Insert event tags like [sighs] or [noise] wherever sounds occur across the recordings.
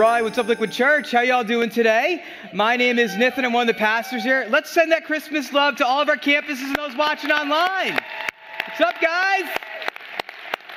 right, what's up, Liquid Church? How y'all doing today? My name is Nathan. I'm one of the pastors here. Let's send that Christmas love to all of our campuses and those watching online. What's up, guys?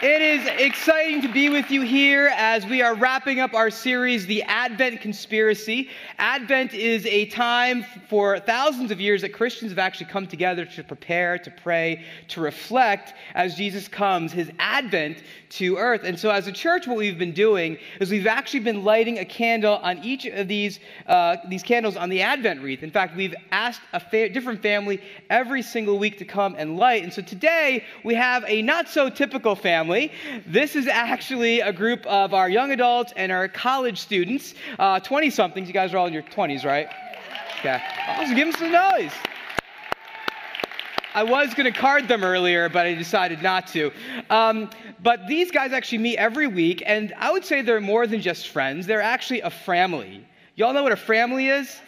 It is exciting to be with you here as we are wrapping up our series, The Advent Conspiracy. Advent is a time for thousands of years that Christians have actually come together to prepare, to pray, to reflect as Jesus comes, his advent to earth. And so, as a church, what we've been doing is we've actually been lighting a candle on each of these, uh, these candles on the Advent wreath. In fact, we've asked a fa- different family every single week to come and light. And so today, we have a not so typical family family. This is actually a group of our young adults and our college students, 20 uh, somethings. You guys are all in your 20s, right? Okay. Also, give them some noise. I was going to card them earlier, but I decided not to. Um, but these guys actually meet every week, and I would say they're more than just friends. They're actually a family. Y'all know what a family is?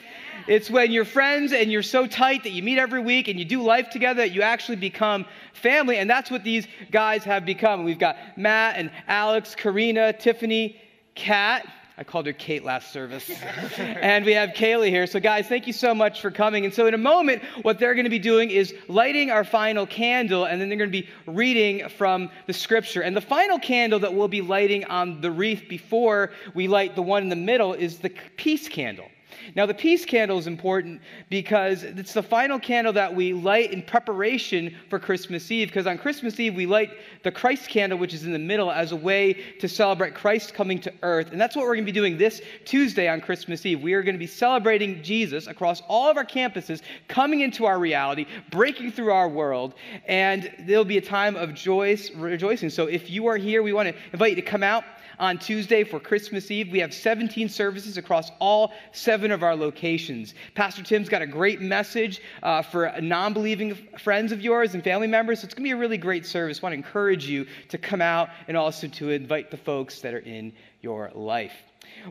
It's when you're friends and you're so tight that you meet every week and you do life together that you actually become family. And that's what these guys have become. We've got Matt and Alex, Karina, Tiffany, Kat. I called her Kate last service. [laughs] and we have Kaylee here. So, guys, thank you so much for coming. And so, in a moment, what they're going to be doing is lighting our final candle, and then they're going to be reading from the scripture. And the final candle that we'll be lighting on the wreath before we light the one in the middle is the peace candle. Now, the peace candle is important because it's the final candle that we light in preparation for Christmas Eve. Because on Christmas Eve, we light the Christ candle, which is in the middle, as a way to celebrate Christ coming to earth. And that's what we're going to be doing this Tuesday on Christmas Eve. We are going to be celebrating Jesus across all of our campuses, coming into our reality, breaking through our world. And there'll be a time of joyous rejoicing. So if you are here, we want to invite you to come out on Tuesday for Christmas Eve. We have 17 services across all seven of our locations. Pastor Tim's got a great message uh, for non believing friends of yours and family members. So it's going to be a really great service. I want to encourage you to come out and also to invite the folks that are in your life.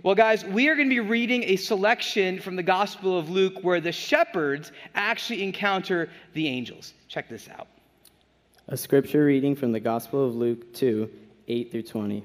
Well, guys, we are going to be reading a selection from the Gospel of Luke where the shepherds actually encounter the angels. Check this out. A scripture reading from the Gospel of Luke 2 8 through 20.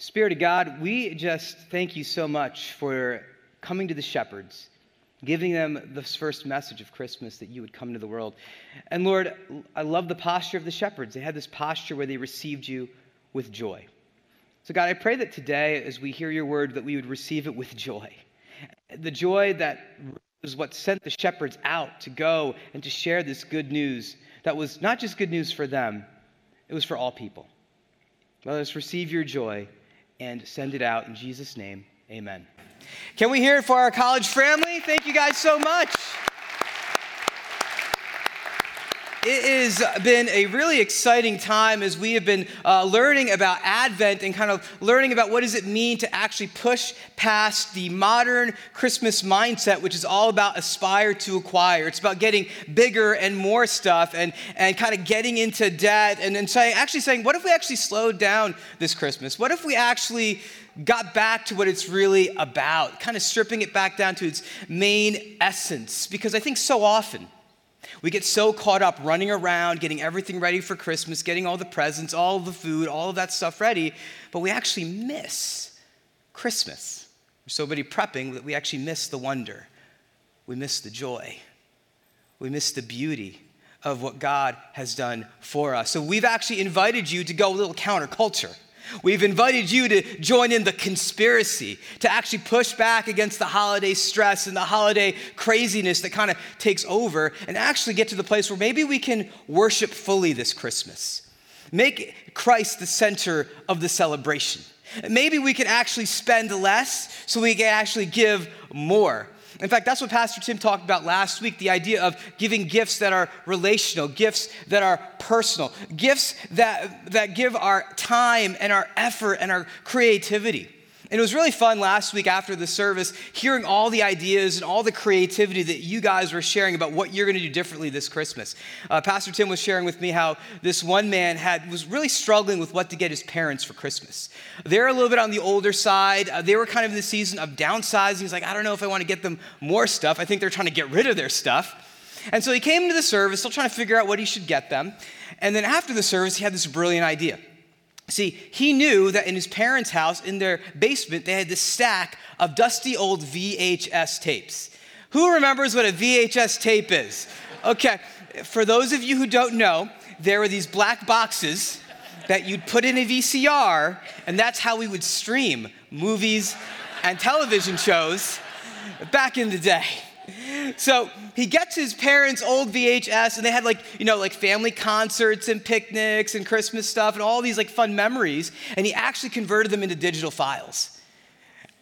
Spirit of God, we just thank you so much for coming to the shepherds, giving them this first message of Christmas that you would come to the world. And Lord, I love the posture of the shepherds. They had this posture where they received you with joy. So, God, I pray that today, as we hear your word, that we would receive it with joy. The joy that was what sent the shepherds out to go and to share this good news that was not just good news for them, it was for all people. Let us receive your joy and send it out in Jesus' name. Amen. Can we hear it for our college family? Thank you guys so much. It has been a really exciting time as we have been uh, learning about Advent and kind of learning about what does it mean to actually push past the modern Christmas mindset, which is all about aspire to acquire. It's about getting bigger and more stuff and, and kind of getting into debt and then saying, actually saying, what if we actually slowed down this Christmas? What if we actually got back to what it's really about, kind of stripping it back down to its main essence? Because I think so often, We get so caught up running around, getting everything ready for Christmas, getting all the presents, all the food, all of that stuff ready, but we actually miss Christmas. We're so busy prepping that we actually miss the wonder. We miss the joy. We miss the beauty of what God has done for us. So we've actually invited you to go a little counterculture. We've invited you to join in the conspiracy, to actually push back against the holiday stress and the holiday craziness that kind of takes over, and actually get to the place where maybe we can worship fully this Christmas. Make Christ the center of the celebration. Maybe we can actually spend less so we can actually give more. In fact, that's what Pastor Tim talked about last week the idea of giving gifts that are relational, gifts that are personal, gifts that, that give our time and our effort and our creativity. And it was really fun last week after the service hearing all the ideas and all the creativity that you guys were sharing about what you're going to do differently this Christmas. Uh, Pastor Tim was sharing with me how this one man had was really struggling with what to get his parents for Christmas. They're a little bit on the older side. Uh, they were kind of in the season of downsizing. He's like, I don't know if I want to get them more stuff. I think they're trying to get rid of their stuff. And so he came into the service, still trying to figure out what he should get them. And then after the service, he had this brilliant idea. See, he knew that in his parents' house, in their basement, they had this stack of dusty old VHS tapes. Who remembers what a VHS tape is? Okay, for those of you who don't know, there were these black boxes that you'd put in a VCR, and that's how we would stream movies and television shows back in the day. So he gets his parents' old VHS, and they had like, you know, like family concerts and picnics and Christmas stuff and all these like fun memories. And he actually converted them into digital files.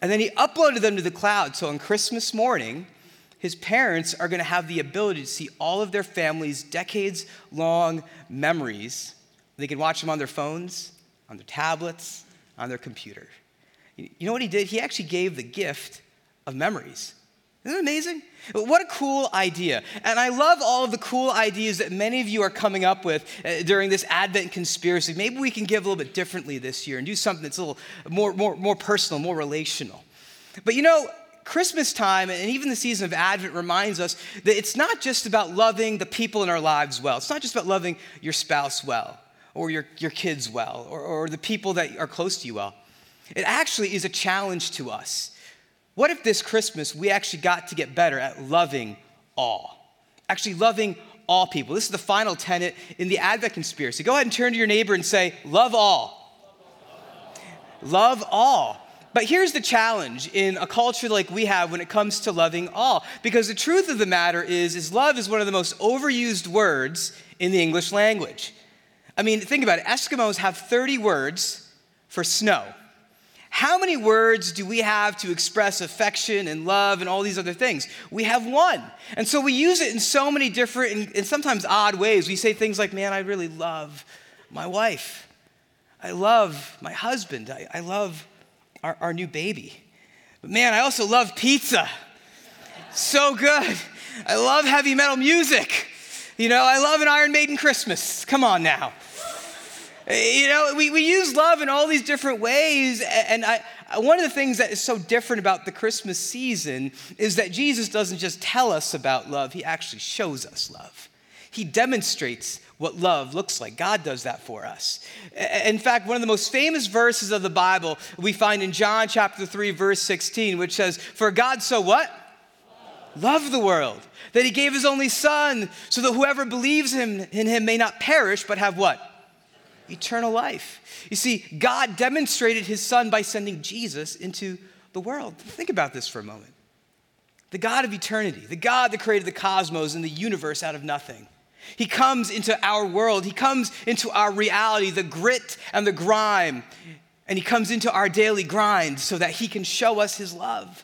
And then he uploaded them to the cloud. So on Christmas morning, his parents are going to have the ability to see all of their family's decades long memories. They can watch them on their phones, on their tablets, on their computer. You know what he did? He actually gave the gift of memories. Isn't it amazing? What a cool idea. And I love all of the cool ideas that many of you are coming up with uh, during this Advent conspiracy. Maybe we can give a little bit differently this year and do something that's a little more, more, more personal, more relational. But you know, Christmas time and even the season of Advent reminds us that it's not just about loving the people in our lives well. It's not just about loving your spouse well or your, your kids well or, or the people that are close to you well. It actually is a challenge to us what if this Christmas we actually got to get better at loving all? Actually, loving all people. This is the final tenet in the Advent conspiracy. Go ahead and turn to your neighbor and say, Love all. Love all. But here's the challenge in a culture like we have when it comes to loving all. Because the truth of the matter is, is love is one of the most overused words in the English language. I mean, think about it. Eskimos have 30 words for snow. How many words do we have to express affection and love and all these other things? We have one. And so we use it in so many different and, and sometimes odd ways. We say things like, man, I really love my wife. I love my husband. I, I love our, our new baby. But man, I also love pizza. So good. I love heavy metal music. You know, I love an Iron Maiden Christmas. Come on now. You know, we, we use love in all these different ways. And I, one of the things that is so different about the Christmas season is that Jesus doesn't just tell us about love, he actually shows us love. He demonstrates what love looks like. God does that for us. In fact, one of the most famous verses of the Bible we find in John chapter 3, verse 16, which says, For God so what? Love the world, that he gave his only son, so that whoever believes him in him may not perish, but have what? Eternal life. You see, God demonstrated his son by sending Jesus into the world. Think about this for a moment. The God of eternity, the God that created the cosmos and the universe out of nothing. He comes into our world, he comes into our reality, the grit and the grime, and he comes into our daily grind so that he can show us his love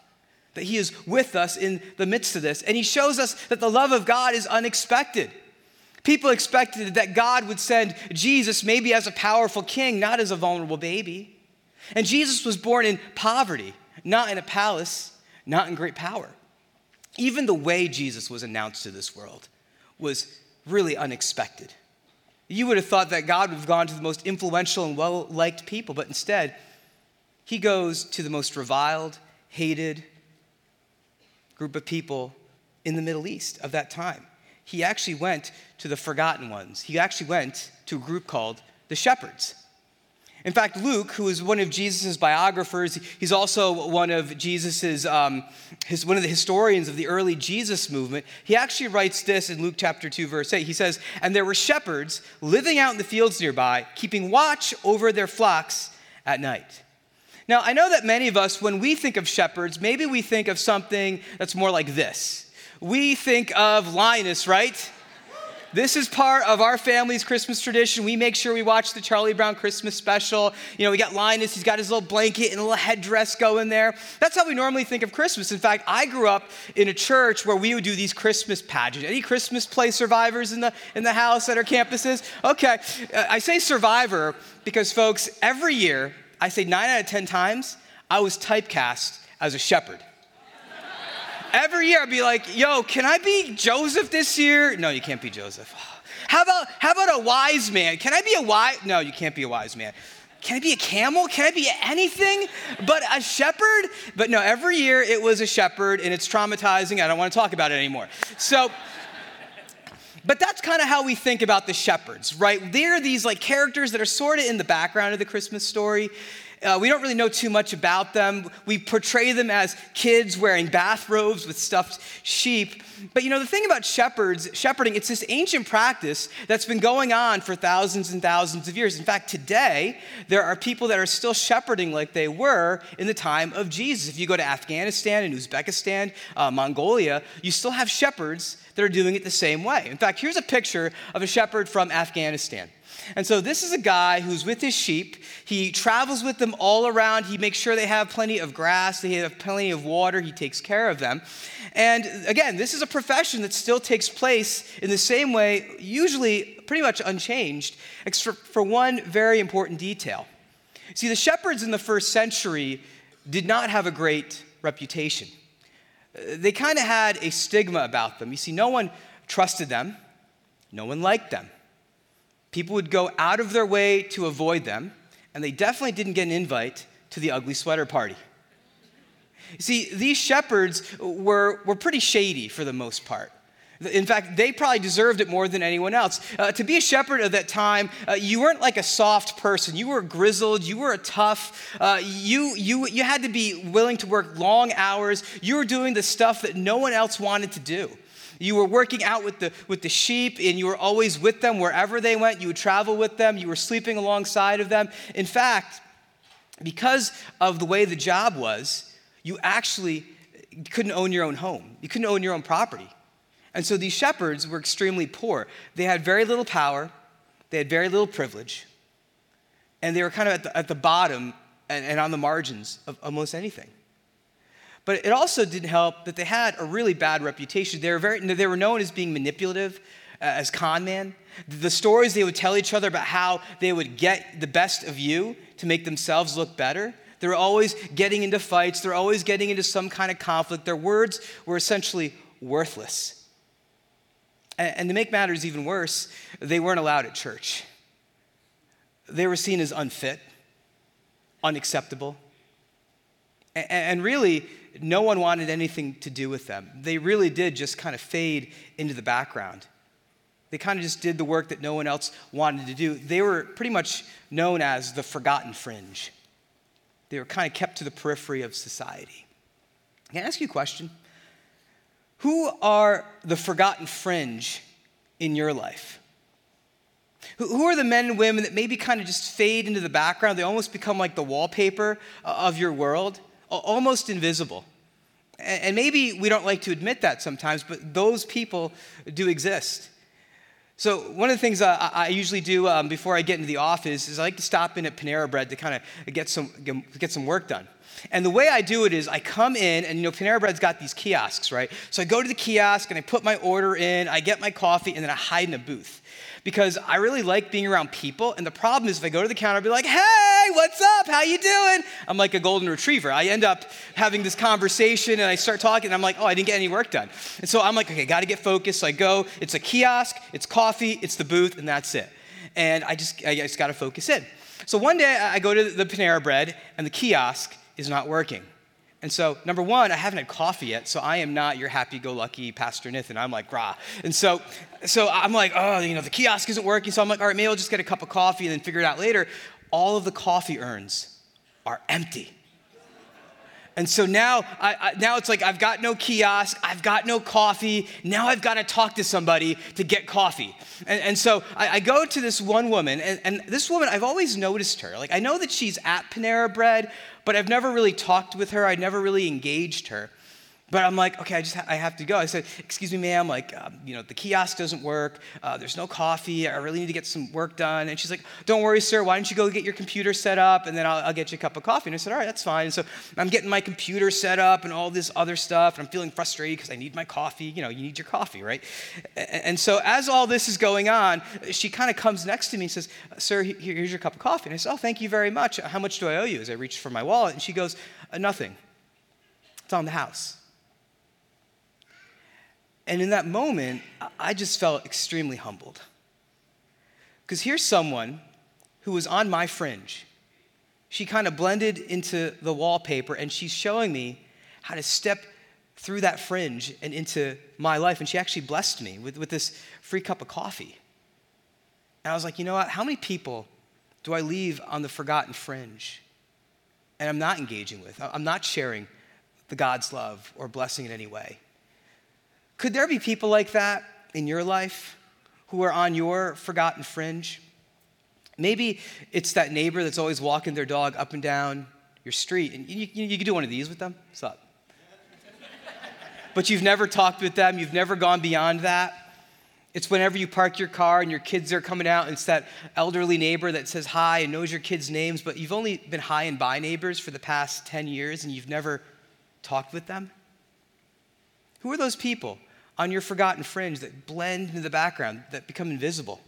that He is with us in the midst of this. And He shows us that the love of God is unexpected. People expected that God would send Jesus maybe as a powerful king, not as a vulnerable baby. And Jesus was born in poverty, not in a palace, not in great power. Even the way Jesus was announced to this world was really unexpected. You would have thought that God would have gone to the most influential and well liked people, but instead, he goes to the most reviled, hated group of people in the Middle East of that time. he actually went to the forgotten ones. He actually went to a group called the shepherds. In fact, Luke, who is one of Jesus' biographers, he's also one of Jesus's, um, his, one of the historians of the early Jesus movement. He actually writes this in Luke chapter 2, verse 8. He says, And there were shepherds living out in the fields nearby, keeping watch over their flocks at night. Now, I know that many of us, when we think of shepherds, maybe we think of something that's more like this. We think of Linus, right? This is part of our family's Christmas tradition. We make sure we watch the Charlie Brown Christmas special. You know, we got Linus, he's got his little blanket and a little headdress going there. That's how we normally think of Christmas. In fact, I grew up in a church where we would do these Christmas pageants. Any Christmas play survivors in the, in the house at our campuses? Okay. Uh, I say survivor because, folks, every year, I say nine out of 10 times, I was typecast as a shepherd. Every year I'd be like, yo, can I be Joseph this year? No, you can't be Joseph. [sighs] How about, how about a wise man? Can I be a wise? No, you can't be a wise man. Can I be a camel? Can I be anything but a shepherd? But no, every year it was a shepherd and it's traumatizing. I don't want to talk about it anymore. So, but that's kind of how we think about the shepherds, right? They're these like characters that are sort of in the background of the Christmas story. Uh, we don't really know too much about them. We portray them as kids wearing bathrobes with stuffed sheep. But you know, the thing about shepherds, shepherding, it's this ancient practice that's been going on for thousands and thousands of years. In fact, today, there are people that are still shepherding like they were in the time of Jesus. If you go to Afghanistan and Uzbekistan, uh, Mongolia, you still have shepherds that are doing it the same way. In fact, here's a picture of a shepherd from Afghanistan. And so this is a guy who's with his sheep. He travels with them all around. He makes sure they have plenty of grass, they have plenty of water. He takes care of them. And again, this is a profession that still takes place in the same way, usually pretty much unchanged, except for one very important detail. See, the shepherds in the first century did not have a great reputation. They kind of had a stigma about them. You see, no one trusted them, no one liked them. People would go out of their way to avoid them, and they definitely didn't get an invite to the ugly sweater party. You see, these shepherds were, were pretty shady for the most part. In fact, they probably deserved it more than anyone else. Uh, to be a shepherd of that time, uh, you weren't like a soft person. You were grizzled. You were a tough. Uh, you, you, you had to be willing to work long hours. You were doing the stuff that no one else wanted to do. You were working out with the, with the sheep, and you were always with them wherever they went. You would travel with them. You were sleeping alongside of them. In fact, because of the way the job was, you actually couldn't own your own home. You couldn't own your own property. And so these shepherds were extremely poor. They had very little power, they had very little privilege, and they were kind of at the, at the bottom and, and on the margins of almost anything. But it also didn't help that they had a really bad reputation. They were, very, they were known as being manipulative, uh, as con men. The stories they would tell each other about how they would get the best of you to make themselves look better. They were always getting into fights. They're always getting into some kind of conflict. Their words were essentially worthless. And, to make matters even worse, they weren't allowed at church. They were seen as unfit, unacceptable. And really, no one wanted anything to do with them. They really did just kind of fade into the background. They kind of just did the work that no one else wanted to do. They were pretty much known as the forgotten fringe. They were kind of kept to the periphery of society. Can I ask you a question? Who are the forgotten fringe in your life? Who are the men and women that maybe kind of just fade into the background? They almost become like the wallpaper uh, of your world almost invisible. And maybe we don't like to admit that sometimes, but those people do exist. So, one of the things uh, I usually do um, before I get into the office is I like to stop in at Panera Bread to kind of get some, get some work done. And the way I do it is I come in, and you know, Panera Bread's got these kiosks, right? So I go to the kiosk and I put my order in, I get my coffee, and then I hide in a booth because I really like being around people. And the problem is if I go to the counter, I'll be like, hey, what's up? How you doing? I'm like a golden retriever. I end up having this conversation and I start talking and I'm like, oh, I didn't get any work done. And so I'm like, okay, got to get focused. So I go, it's a kiosk, it's coffee, it's the booth, and that's it. And I just, I just got to focus in. So one day I go to the Panera Bread and the kiosk is not working. And so, number one, I haven't had coffee yet, so I am not your happy-go-lucky Pastor Nathan. I'm like, rah. And so, so I'm like, oh, you know, the kiosk isn't working. So I'm like, all right, maybe I'll just get a cup of coffee and then figure it out later. All of the coffee urns are empty. And so now, I, I, now it's like I've got no kiosk, I've got no coffee. Now I've got to talk to somebody to get coffee. And, and so I, I, go to this one woman, and, and this woman, I've always noticed her. Like I know that she's at Panera Bread, but I've never really talked with her. I never really engaged her. But I'm like, okay, I just ha- I have to go. I said, excuse me, ma'am, like, um, you know, the kiosk doesn't work. Uh, there's no coffee. I really need to get some work done. And she's like, don't worry, sir. Why don't you go get your computer set up, and then I'll, I'll get you a cup of coffee. And I said, all right, that's fine. And so I'm getting my computer set up and all this other stuff, and I'm feeling frustrated because I need my coffee. You know, you need your coffee, right? And so as all this is going on, she kind of comes next to me and says, sir, here's your cup of coffee. And I said, oh, thank you very much. How much do I owe you? As I reached for my wallet, and she goes, uh, nothing. It's on the house. And in that moment, I just felt extremely humbled. Because here's someone who was on my fringe. She kind of blended into the wallpaper, and she's showing me how to step through that fringe and into my life. And she actually blessed me with, with this free cup of coffee. And I was like, you know what? How many people do I leave on the forgotten fringe? And I'm not engaging with, I'm not sharing the God's love or blessing in any way. Could there be people like that in your life who are on your forgotten fringe? Maybe it's that neighbor that's always walking their dog up and down your street, and you, you, you could do one of these with them. What's up? but you've never talked with them, you've never gone beyond that. It's whenever you park your car and your kids are coming out, and it's that elderly neighbor that says hi and knows your kids' names, but you've only been hi and bye neighbors for the past 10 years and you've never talked with them. Who are those people on your forgotten fringe that blend into the background, that become invisible?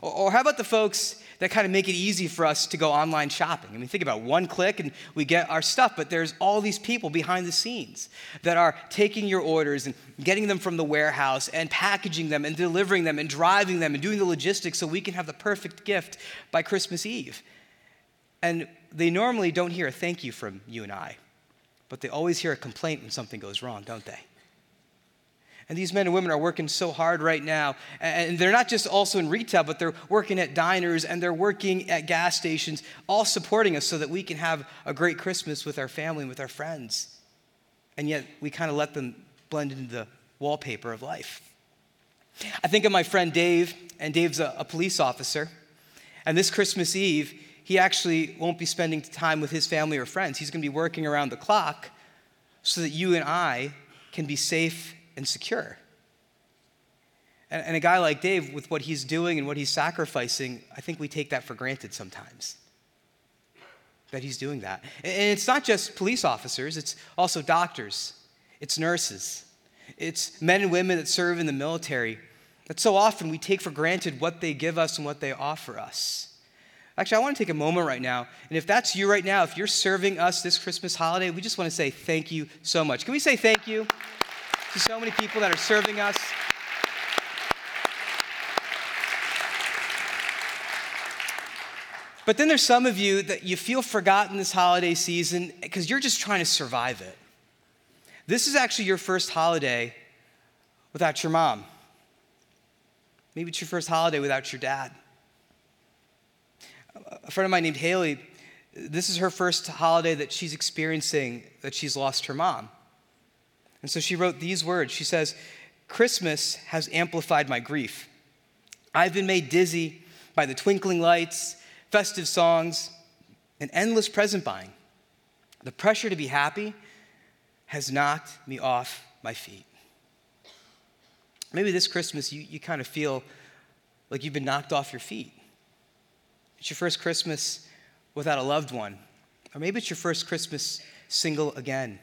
Or, or, how about the folks that kind of make it easy for us to go online shopping? I mean, think about it. one click and we get our stuff, but there's all these people behind the scenes that are taking your orders and getting them from the warehouse and packaging them and delivering them and driving them and doing the logistics so we can have the perfect gift by Christmas Eve. And they normally don't hear a thank you from you and I. But they always hear a complaint when something goes wrong, don't they? And these men and women are working so hard right now. And they're not just also in retail, but they're working at diners and they're working at gas stations, all supporting us so that we can have a great Christmas with our family and with our friends. And yet we kind of let them blend into the wallpaper of life. I think of my friend Dave, and Dave's a, a police officer. And this Christmas Eve, he actually won't be spending time with his family or friends. He's going to be working around the clock so that you and I can be safe and secure. And, and, a guy like Dave, with what he's doing and what he's sacrificing, I think we take that for granted sometimes. That he's doing that. And it's not just police officers, it's also doctors, it's nurses, it's men and women that serve in the military. That so often we take for granted what they give us and what they offer us. Actually, I want to take a moment right now. And if that's you right now, if you're serving us this Christmas holiday, we just want to say thank you so much. Can we say thank you to so many people that are serving us? But then there's some of you that you feel forgotten this holiday season because you're just trying to survive it. This is actually your first holiday without your mom. Maybe it's your first holiday without your dad a friend of mine named Haley, this is her first holiday that she's experiencing that she's lost her mom. And so she wrote these words. She says, Christmas has amplified my grief. I've been made dizzy by the twinkling lights, festive songs, and endless present buying. The pressure to be happy has knocked me off my feet. Maybe this Christmas you, you kind of feel like you've been knocked off your feet. It's your first Christmas without a loved one. Or maybe it's your first Christmas single again.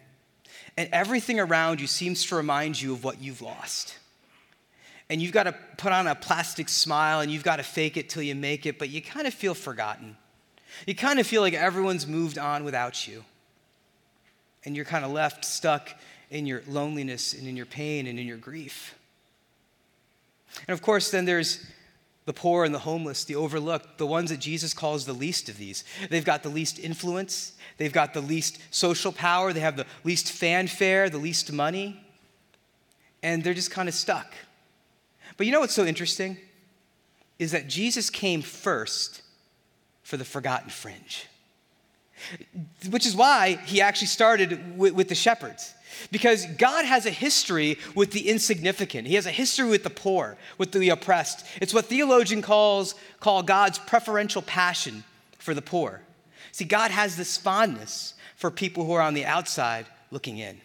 And everything around you seems to remind you of what you've lost. And you've got to put on a plastic smile and you've got to fake it till you make it, but you kind of feel forgotten. You kind of feel like everyone's moved on without you. And you're kind of left stuck in your loneliness and in your pain and in your grief. And of course, then there's the poor and the homeless, the overlooked, the ones that Jesus calls the least of these. They've got the least influence, they've got the least social power, they have the least fanfare, the least money, and they're just kind of stuck. But you know what's so interesting? Is that Jesus came first for the forgotten fringe. Which is why he actually started with, the shepherds. Because God has a history with the insignificant. He has a history with the poor, with the oppressed. It's what theologians calls, call God's preferential passion for the poor. See, God has this fondness for people who are on the outside looking in.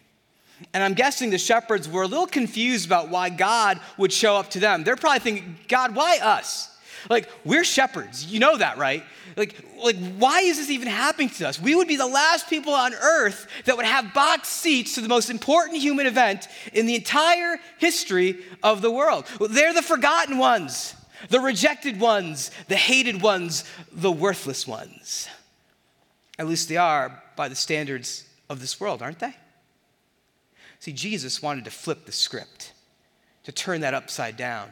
And I'm guessing the shepherds were a little confused about why God would show up to them. They're probably thinking, God, why us? Like, we're shepherds. You know that, right? Like, like, why is this even happening to us? We would be the last people on earth that would have box seats to the most important human event in the entire history of the world. They're the forgotten ones, the rejected ones, the hated ones, the worthless ones. At least they are by the standards of this world, aren't they? See, Jesus wanted to flip the script, to turn that upside down.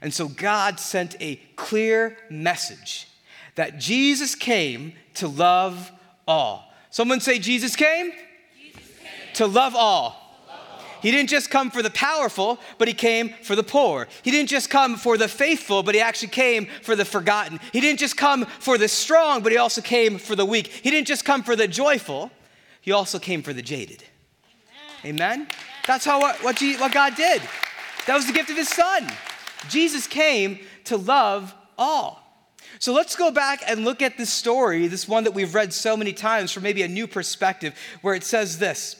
And so God sent a clear message that Jesus came to love all. Someone say, Jesus came, Jesus came. to love all. He didn't just come for the powerful, but he came for the poor. He didn't just come for the faithful, but he actually came for the forgotten. He didn't just come for the strong, but he also came for the weak. He didn't just come for the joyful, he also came for the jaded. Amen? Amen? That's how what, what, what God did. That was the gift of his son. Jesus came to love all. So let's go back and look at this story, this one that we've read so many times from maybe a new perspective, where it says this.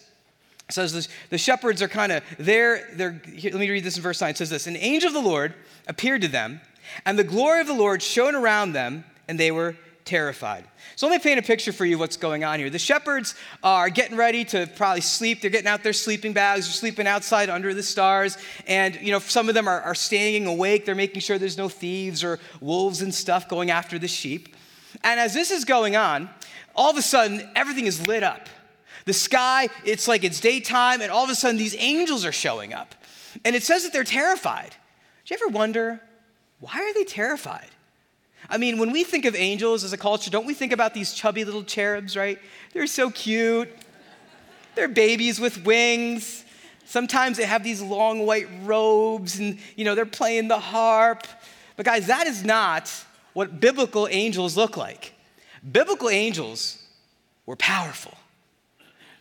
It says this, the shepherds are kind of there. They're, here, let me read this in verse 9. It says this An angel of the Lord appeared to them, and the glory of the Lord shone around them, and they were terrified. So let me paint a picture for you what's going on here. The shepherds are getting ready to probably sleep. They're getting out their sleeping bags. They're sleeping outside under the stars. And, you know, some of them are, are staying awake. They're making sure there's no thieves or wolves and stuff going after the sheep. And as this is going on, all of a sudden, everything is lit up. The sky, it's like it's daytime, and all of a sudden, these angels are showing up. And it says that they're terrified. Do you ever wonder, why are they terrified? I mean, when we think of angels as a culture, don't we think about these chubby little cherubs, right? They're so cute. They're babies with wings. Sometimes they have these long white robes and, you know, they're playing the harp. But guys, that is not what biblical angels look like. Biblical angels were powerful.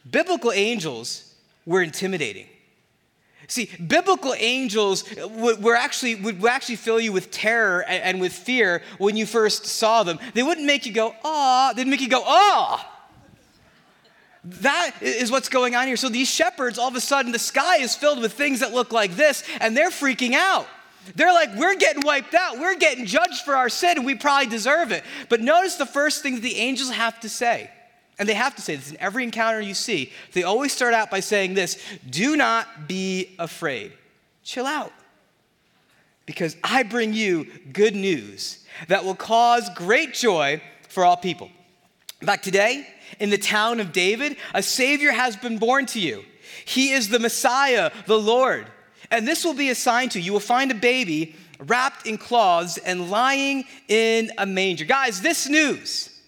Biblical angels were intimidating. See, biblical angels would, were actually, would actually fill you with terror and, and with fear when you first saw them. They wouldn't make you go, ah, they'd make you go, ah. That is what's going on here. So these shepherds, all of a sudden, the sky is filled with things that look like this, and they're freaking out. They're like, we're getting wiped out. We're getting judged for our sin, and we probably deserve it. But notice the first thing that the angels have to say and they have to say this in every encounter you see. They always start out by saying this do not be afraid. Chill out. Because I bring you good news that will cause great joy for all people. In fact, today, in the town of David, a Savior has been born to you. He is the Messiah, the Lord. And this will be a sign to you. You will find a baby wrapped in cloths and lying in a manger. Guys, this news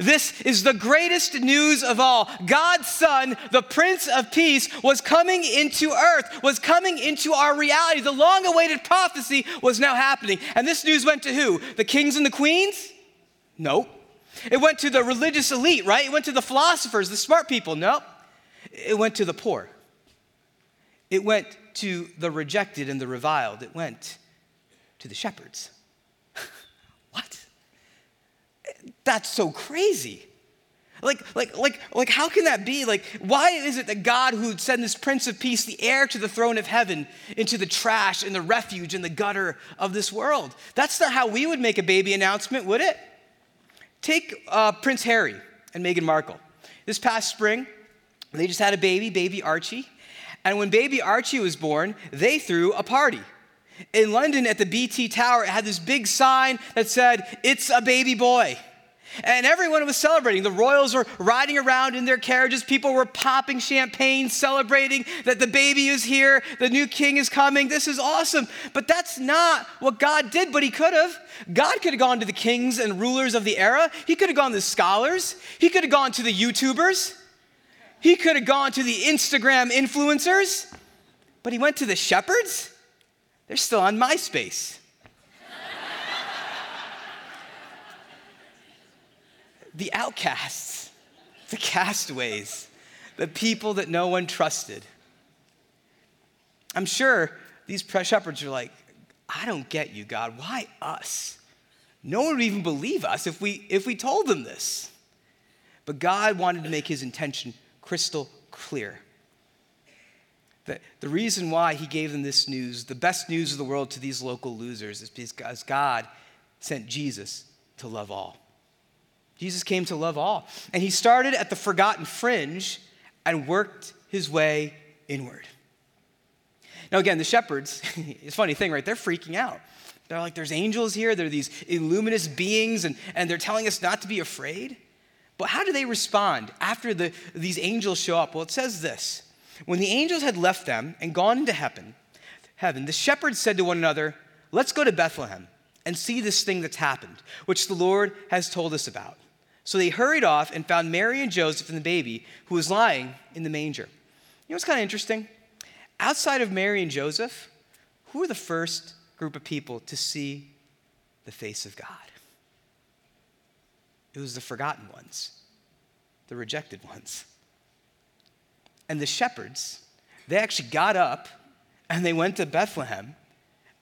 this is the greatest news of all. God's Son, the Prince of Peace, was coming into earth, was coming into our reality. The long awaited prophecy was now happening. And this news went to who? The kings and the queens? No. It went to the religious elite, right? It went to the philosophers, the smart people. Nope. It went to the poor. It went to the rejected and the reviled. It went to the shepherds. That's so crazy. Like, like, like, like, how can that be? Like, why is it that God, who would send this Prince of Peace, the heir to the throne of heaven, into the trash and the refuge and the gutter of this world? That's not how we would make a baby announcement, would it? Take uh, Prince Harry and Meghan Markle. This past spring, they just had a baby, baby Archie. And when baby Archie was born, they threw a party. In London at the BT Tower, it had this big sign that said, It's a baby boy. And everyone was celebrating. The royals were riding around in their carriages. People were popping champagne, celebrating that the baby is here, the new king is coming. This is awesome. But that's not what God did, but He could have. God could have gone to the kings and rulers of the era, He could have gone to the scholars, He could have gone to the YouTubers, He could have gone to the Instagram influencers, but He went to the shepherds. They're still on MySpace. The outcasts, the castaways, the people that no one trusted. I'm sure these shepherds are like, I don't get you, God. Why us? No one would even believe us if we, if we told them this. But God wanted to make his intention crystal clear. That the reason why he gave them this news, the best news of the world to these local losers, is because God sent Jesus to love all. Jesus came to love all. And he started at the forgotten fringe and worked his way inward. Now, again, the shepherds, [laughs] it's a funny thing, right? They're freaking out. They're like, there's angels here, there are these illuminous beings, and, and they're telling us not to be afraid. But how do they respond after the, these angels show up? Well, it says this When the angels had left them and gone into heaven, heaven, the shepherds said to one another, Let's go to Bethlehem and see this thing that's happened, which the Lord has told us about. So they hurried off and found Mary and Joseph and the baby who was lying in the manger. You know what's kind of interesting? Outside of Mary and Joseph, who were the first group of people to see the face of God? It was the forgotten ones, the rejected ones. And the shepherds, they actually got up and they went to Bethlehem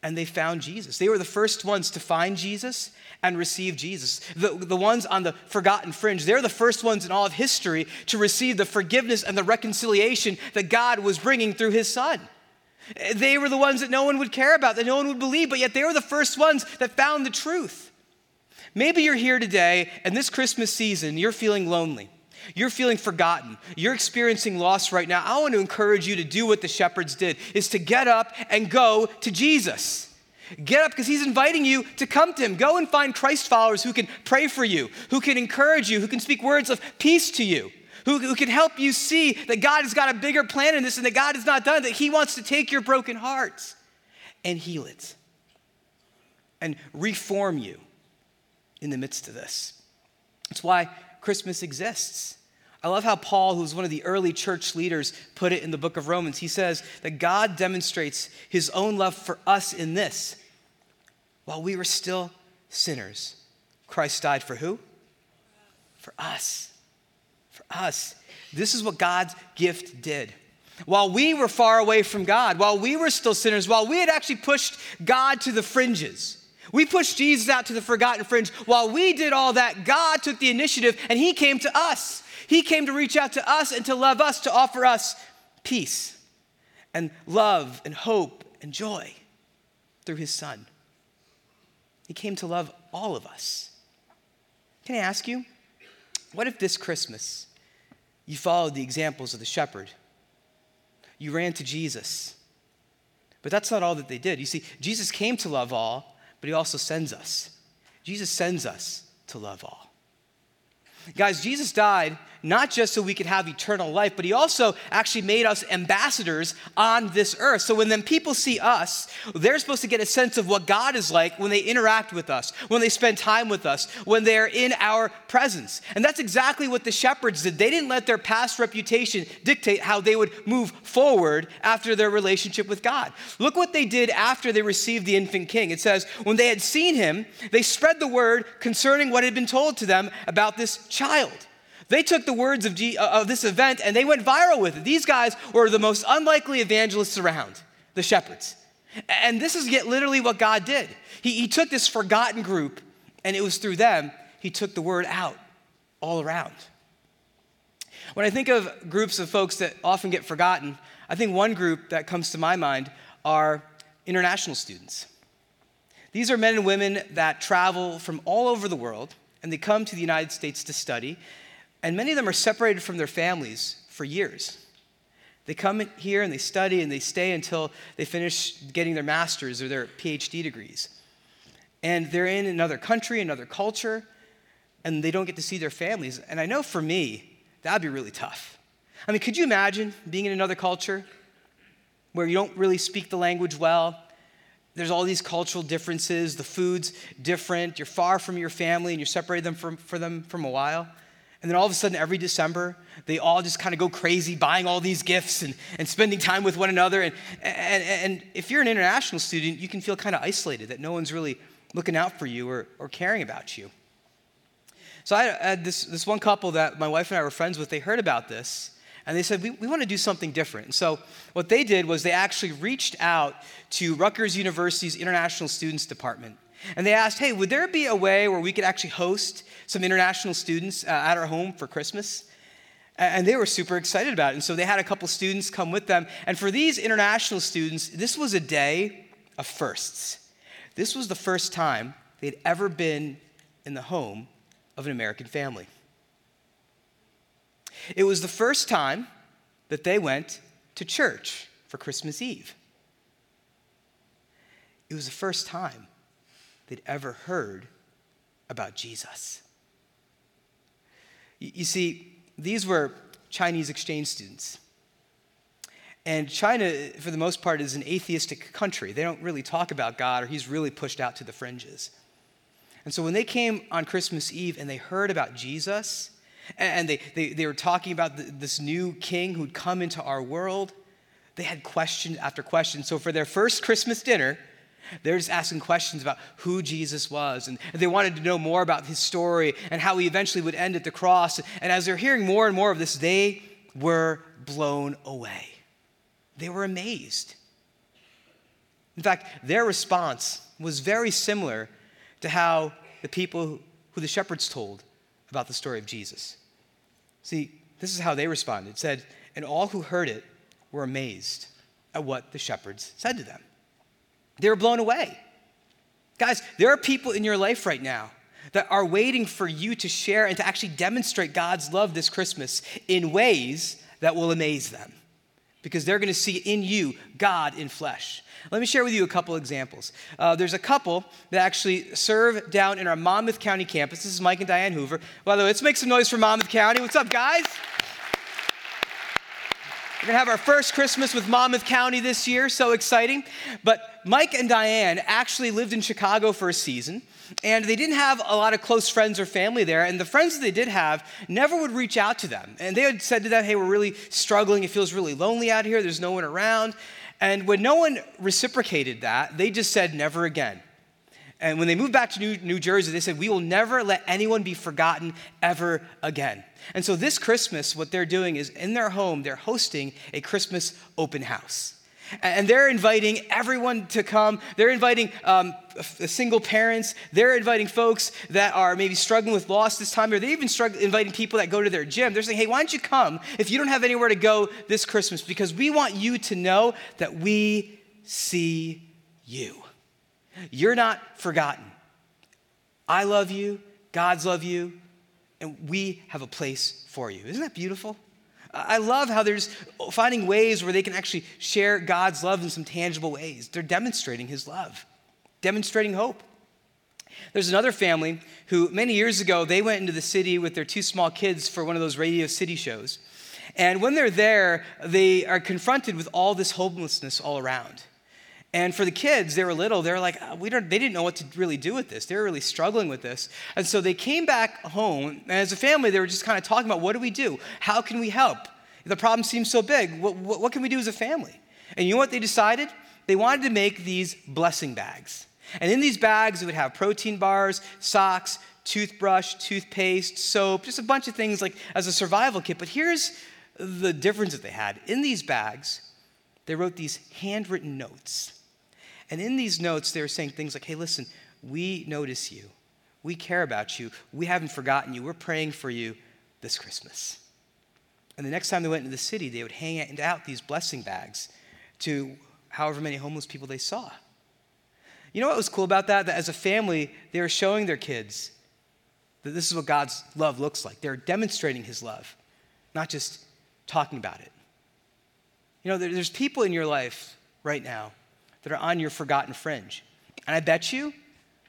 and they found Jesus. They were the first ones to find Jesus and receive Jesus. The, the ones on the forgotten fringe, they're the first ones in all of history to receive the forgiveness and the reconciliation that God was bringing through his son. They were the ones that no one would care about, that no one would believe, but yet they were the first ones that found the truth. Maybe you're here today and this Christmas season, you're feeling lonely. You're feeling forgotten. You're experiencing loss right now. I want to encourage you to do what the shepherds did is to get up and go to Jesus. Get up because he's inviting you to come to him. Go and find Christ followers who can pray for you, who can encourage you, who can speak words of peace to you, who, who can help you see that God has got a bigger plan in this and that God is not done, that he wants to take your broken hearts and heal it and reform you in the midst of this. That's why Christmas exists. I love how Paul, who's one of the early church leaders, put it in the book of Romans. He says that God demonstrates his own love for us in this. While we were still sinners, Christ died for who? For us. For us. This is what God's gift did. While we were far away from God, while we were still sinners, while we had actually pushed God to the fringes, we pushed Jesus out to the forgotten fringe. While we did all that, God took the initiative and He came to us. He came to reach out to us and to love us, to offer us peace and love and hope and joy through His Son. He came to love all of us. Can I ask you, what if this Christmas you followed the examples of the shepherd? You ran to Jesus. But that's not all that they did. You see, Jesus came to love all, but he also sends us. Jesus sends us to love all. Guys, Jesus died not just so we could have eternal life, but he also actually made us ambassadors on this earth. So when then people see us, they're supposed to get a sense of what God is like when they interact with us, when they spend time with us, when they're in our presence. And that's exactly what the shepherds did. They didn't let their past reputation dictate how they would move forward after their relationship with God. Look what they did after they received the infant king. It says, when they had seen him, they spread the word concerning what had been told to them about this child. They took the words of, G- uh, of this event and they went viral with it. These guys were the most unlikely evangelists around, the shepherds. And this is yet literally what God did. He, he took this forgotten group, and it was through them he took the word out all around. When I think of groups of folks that often get forgotten, I think one group that comes to my mind are international students. These are men and women that travel from all over the world and they come to the United States to study. And many of them are separated from their families for years. They come here and they study and they stay until they finish getting their master's or their PhD degrees. And they're in another country, another culture. and they don't get to see their families. And I know for me, that'd be really tough. I mean, could you imagine being in another culture where you don't really speak the language well? There's all these cultural differences, the food's different, you're far from your family and you're separated them from, for them from a while. And then all of a sudden, every December, they all just kind of go crazy buying all these gifts and, and spending time with one another. And, and, and if you're an international student, you can feel kind of isolated that no one's really looking out for you or, or caring about you. So I had this, this one couple that my wife and I were friends with, they heard about this. And they said, we, we want to do something different. And so, what they did was they actually reached out to Rutgers University's International Students Department. And they asked, hey, would there be a way where we could actually host some international students uh, at our home for Christmas? And they were super excited about it. And so they had a couple students come with them. And for these international students, this was a day of firsts. This was the first time they'd ever been in the home of an American family. It was the first time that they went to church for Christmas Eve. It was the first time they'd ever heard about Jesus. You see, these were Chinese exchange students. And China, for the most part, is an atheistic country. They don't really talk about God, or He's really pushed out to the fringes. And so when they came on Christmas Eve and they heard about Jesus, and they, they, they were talking about this new king who'd come into our world, they had question after question. So for their first Christmas dinner, they're just asking questions about who Jesus was. And they wanted to know more about his story and how he eventually would end at the cross. And as they're hearing more and more of this, they were blown away. They were amazed. In fact, their response was very similar to how the people who the shepherds told about the story of Jesus. See, this is how they responded. It said, And all who heard it were amazed at what the shepherds said to them. They were blown away. Guys, there are people in your life right now that are waiting for you to share and to actually demonstrate God's love this Christmas in ways that will amaze them because they're going to see in you God in flesh. Let me share with you a couple examples. Uh, there's a couple that actually serve down in our Monmouth County campus. This is Mike and Diane Hoover. By the way, let's make some noise for Monmouth County. What's up, guys? We're going to have our first Christmas with Monmouth County this year, so exciting. But Mike and Diane actually lived in Chicago for a season, and they didn't have a lot of close friends or family there. And the friends that they did have never would reach out to them. And they had said to them, Hey, we're really struggling. It feels really lonely out here. There's no one around. And when no one reciprocated that, they just said, Never again. And when they moved back to New, New Jersey, they said, We will never let anyone be forgotten ever again. And so this Christmas, what they're doing is in their home, they're hosting a Christmas open house. And they're inviting everyone to come. They're inviting um, single parents. They're inviting folks that are maybe struggling with loss this time, or they're even inviting people that go to their gym. They're saying, hey, why don't you come if you don't have anywhere to go this Christmas? Because we want you to know that we see you. You're not forgotten. I love you, God's love you, and we have a place for you. Isn't that beautiful? I love how there's finding ways where they can actually share God's love in some tangible ways. They're demonstrating His love, demonstrating hope. There's another family who, many years ago, they went into the city with their two small kids for one of those Radio City shows. And when they're there, they are confronted with all this homelessness all around. And for the kids, they were little, they were like, uh, we don't, they didn't know what to really do with this. They were really struggling with this. And so they came back home, and as a family, they were just kind of talking about what do we do? How can we help? The problem seems so big. What, what, what can we do as a family? And you know what they decided? They wanted to make these blessing bags. And in these bags, it would have protein bars, socks, toothbrush, toothpaste, soap, just a bunch of things like as a survival kit. But here's the difference that they had. In these bags, they wrote these handwritten notes and in these notes, they were saying things like, hey, listen, we notice you. We care about you. We haven't forgotten you. We're praying for you this Christmas. And the next time they went into the city, they would hang out these blessing bags to however many homeless people they saw. You know what was cool about that? That as a family, they were showing their kids that this is what God's love looks like. They're demonstrating his love, not just talking about it. You know, there's people in your life right now that are on your forgotten fringe. And I bet you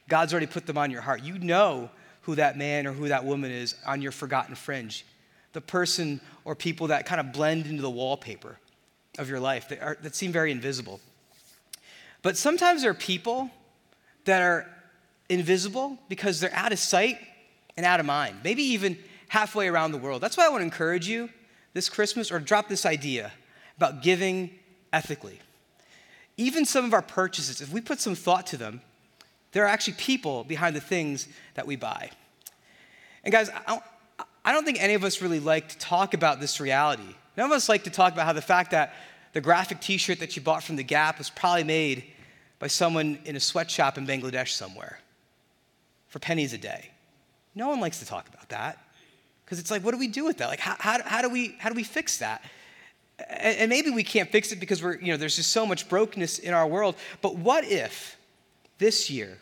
God's already put them on your heart. You know who that man or who that woman is on your forgotten fringe. The person or people that kind of blend into the wallpaper of your life that, are, that seem very invisible. But sometimes there are people that are invisible because they're out of sight and out of mind, maybe even halfway around the world. That's why I want to encourage you this Christmas or drop this idea about giving ethically. Even some of our purchases, if we put some thought to them, there are actually people behind the things that we buy. And guys, I don't, think any of us really like to talk about this reality. None of us like to talk about how the fact that the graphic t shirt that you bought from The Gap was probably made by someone in a sweatshop in Bangladesh somewhere for pennies a day. No one likes to talk about that because it's like, what do we do with that? Like, how, how, how, do, we, how do we fix that? And, maybe we can't fix it because we're, you know, there's just so much brokenness in our world. But what if this year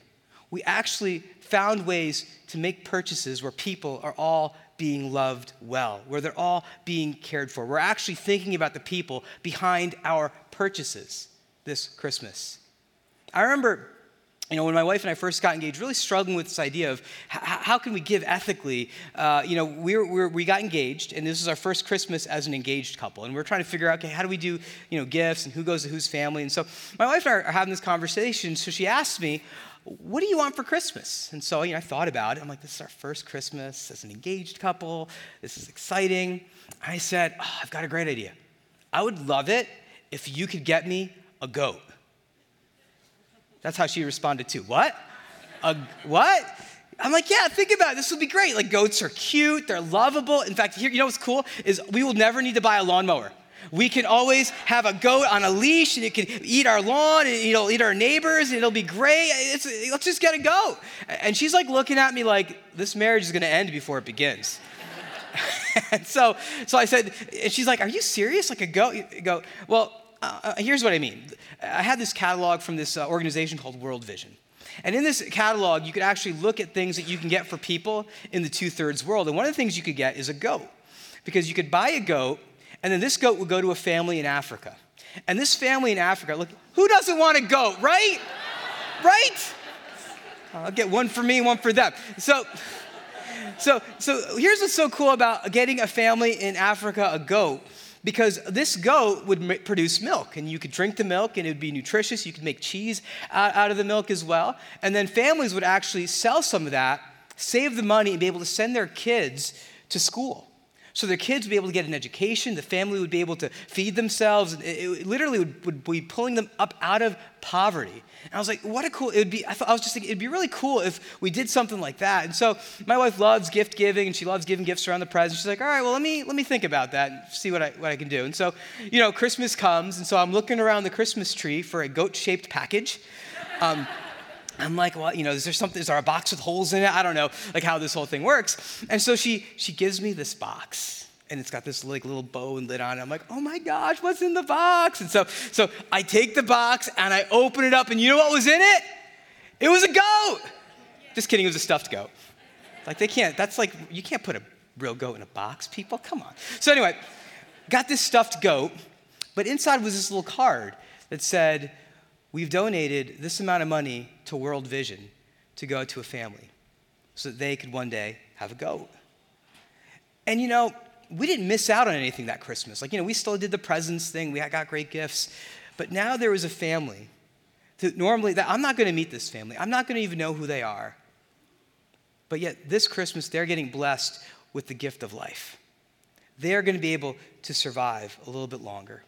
we actually found ways to make purchases where people are all being loved well, where they're all being cared for? We're actually thinking about the people behind our purchases this Christmas. I remember you know, when my wife and I first got engaged, really struggling with this idea of how, how can we give ethically. Uh, you know, we, were, we got engaged, and this was our first Christmas as an engaged couple, and we are trying to figure out, okay, how do we do, you know, gifts and who goes to whose family? And so my wife and I are having this conversation. So she asked me, "What do you want for Christmas?" And so you know, I thought about it. I'm like, "This is our first Christmas as an engaged couple. This is exciting." I said, oh, "I've got a great idea. I would love it if you could get me a goat." That's how she responded to What? A, what? I'm like, yeah, think about it. This will be great. Like, goats are cute, they're lovable. In fact, here, you know what's cool? Is we will never need to buy a lawnmower. We can always have a goat on a leash and it can eat our lawn and it'll eat our neighbors and it'll be great. It's, let's just get a goat. And she's like looking at me like, this marriage is going to end before it begins. [laughs] and so, so I said, and she's like, are you serious? Like a goat? Go, well, uh, uh, here's what I mean. I had this catalog from this uh, organization called World Vision. And in this catalog, you could actually look at things that you can get for people in the two thirds world. And one of the things you could get is a goat, because you could buy a goat, and then this goat would go to a family in Africa. And this family in Africa, look, who doesn't want a goat, right? right? I'll get one for me, one for them. So, so, so here's what's so cool about getting a family in Africa a goat because this goat would produce milk and you could drink the milk and it would be nutritious. You could make cheese out of the milk as well. And then families would actually sell some of that, save the money, and be able to send their kids to school. So their kids would be able to get an education, the family would be able to feed themselves. It, it literally would, would, be pulling them up out of poverty. And I was like, what a cool, it would be, I, thought, I was just thinking, it'd be really cool if we did something like that. And so my wife loves gift giving and she loves giving gifts around the present. She's like, all right, well, let me, let me think about that and see what I, what I can do. And so, you know, Christmas comes, and so I'm looking around the Christmas tree for a goat shaped package. Um, I'm like, well, you know, is there something, is there a box with holes in it? I don't know, like how this whole thing works. And so she, she gives me this box and it's got this like little bow and lid on it. I'm like, oh my gosh, what's in the box? And so, so I take the box and I open it up, and you know what was in it? It was a goat. Just kidding, it was a stuffed goat. Like they can't, that's like, you can't put a real goat in a box, people. Come on. So anyway, got this stuffed goat, but inside was this little card that said, We've donated this amount of money to World Vision to go to a family so that they could one day have a goat. And you know, we didn't miss out on anything that Christmas. Like, you know, we still did the presents thing, we got great gifts. But now there was a family that normally, that I'm not going to meet this family, I'm not going to even know who they are. But yet, this Christmas, they're getting blessed with the gift of life. They're going to be able to survive a little bit longer.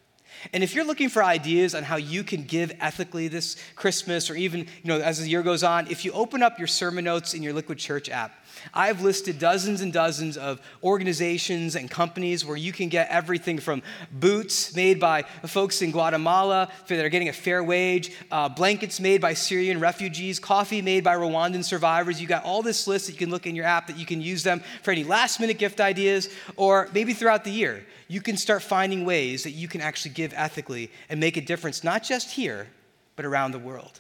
And if you're looking for ideas on how you can give ethically this Christmas or even, you know, as the year goes on, if you open up your sermon notes in your Liquid Church app, I've listed dozens and dozens of organizations and companies where you can get everything from boots made by folks in Guatemala that are getting a fair wage, uh, blankets made by Syrian refugees, coffee made by Rwandan survivors. You got all this list that you can look in your app that you can use them for any last minute gift ideas or maybe throughout the year. You can start finding ways that you can actually give ethically and make a difference, not just here, but around the world.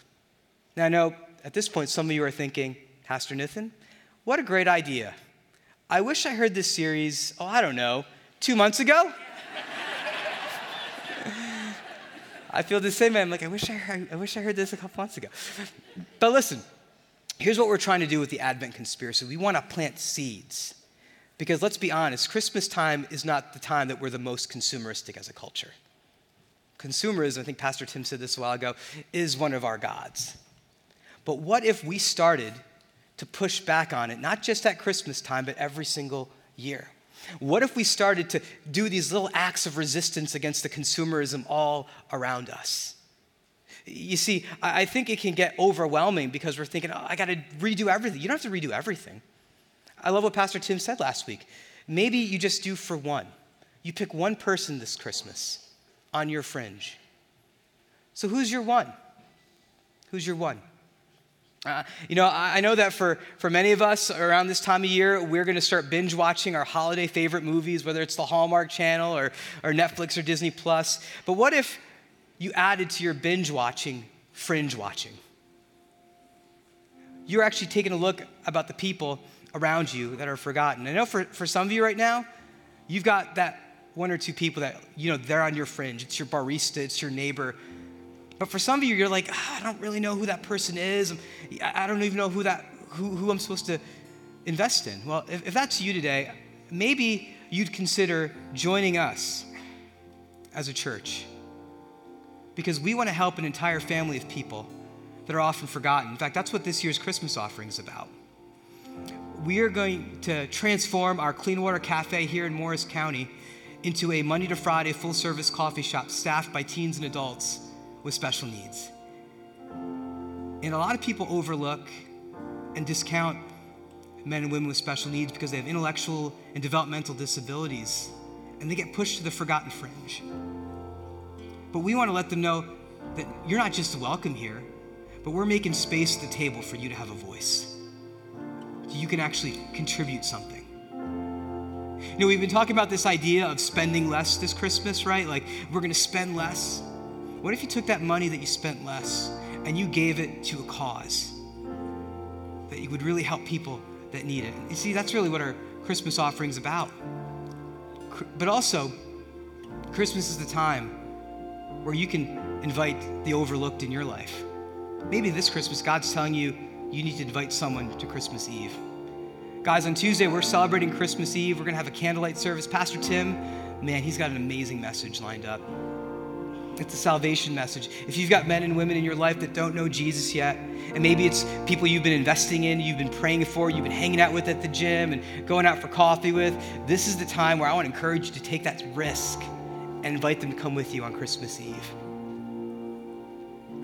Now, I know at this point some of you are thinking, Pastor Nathan, what a great idea. I wish I heard this series, oh, I don't know, two months ago. [laughs] I feel the same way. I'm like, I wish I, heard, I wish I heard this a couple months ago. But listen, here's what we're trying to do with the Advent conspiracy we want to plant seeds. Because let's be honest, Christmas time is not the time that we're the most consumeristic as a culture. Consumerism, I think Pastor Tim said this a while ago, is one of our gods. But what if we started to push back on it, not just at Christmas time, but every single year? What if we started to do these little acts of resistance against the consumerism all around us? You see, I think it can get overwhelming because we're thinking, oh, I got to redo everything. You don't have to redo everything. I love what Pastor Tim said last week. Maybe you just do for one. You pick one person this Christmas on your fringe. So, who's your one? Who's your one? Uh, you know, I, I know that for, for many of us around this time of year, we're going to start binge watching our holiday favorite movies, whether it's the Hallmark Channel or, or Netflix or Disney Plus. But what if you added to your binge watching fringe watching. You're actually taking a look about the people around you that are forgotten. I know for, for some of you right now, you've got that one or two people that, you know, they're on your fringe. It's your barista, it's your neighbor. But for some of you, you're like, oh, I don't really know who that person is. I don't even know who, that, who, who I'm supposed to invest in. Well, if, if that's you today, maybe you'd consider joining us as a church because we want to help an entire family of people that are often forgotten. In fact, that's what this year's Christmas offering is about. We are going to transform our Clean Water Cafe here in Morris County into a Monday to Friday full service coffee shop staffed by teens and adults with special needs. And a lot of people overlook and discount men and women with special needs because they have intellectual and developmental disabilities, and they get pushed to the forgotten fringe. But we want to let them know that you're not just welcome here, but we're making space at the table for you to have a voice. So you can actually contribute something. You know, we've been talking about this idea of spending less this Christmas, right? Like, we're going to spend less. What if you took that money that you spent less and you gave it to a cause that you would really help people that need it? You see, that's really what our Christmas offering's about. But also, Christmas is the time where you can invite the overlooked in your life. Maybe this Christmas, God's telling you you need to invite someone to Christmas Eve. Guys, on Tuesday, we're celebrating Christmas Eve. We're going to have a candlelight service. Pastor Tim, man, he's got an amazing message lined up. It's a salvation message. If you've got men and women in your life that don't know Jesus yet, and maybe it's people you've been investing in, you've been praying for, you've been hanging out with at the gym and going out for coffee with, this is the time where I want to encourage you to take that risk and invite them to come with you on Christmas Eve.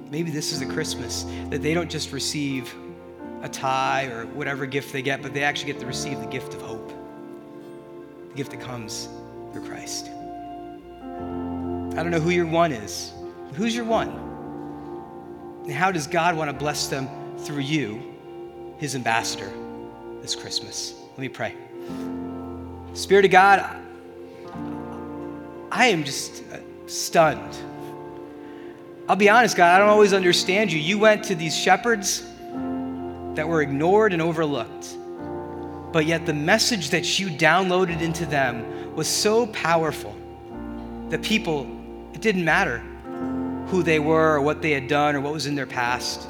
Maybe this is a Christmas that they don't just receive a tie or whatever gift they get, but they actually get to receive the gift of hope, the gift that comes through Christ. I don't know who your one is. Who's your one? And how does God want to bless them through you, his ambassador, this Christmas? Let me pray. Spirit of God, I am just uh, stunned. I'll be honest, God, I don't always understand you. You went to these shepherds that were ignored and overlooked, but yet the message that you downloaded into them was so powerful that people, it didn't matter who they were or what they had done or what was in their past.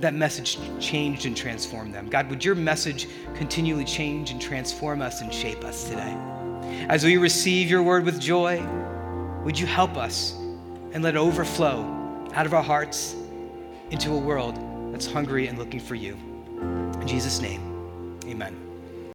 That message changed and transformed them. God, would your message continually change and transform us and shape us today? As we receive your word with joy, would you help us and let it overflow out of our hearts into a world that's hungry and looking for you? In Jesus' name.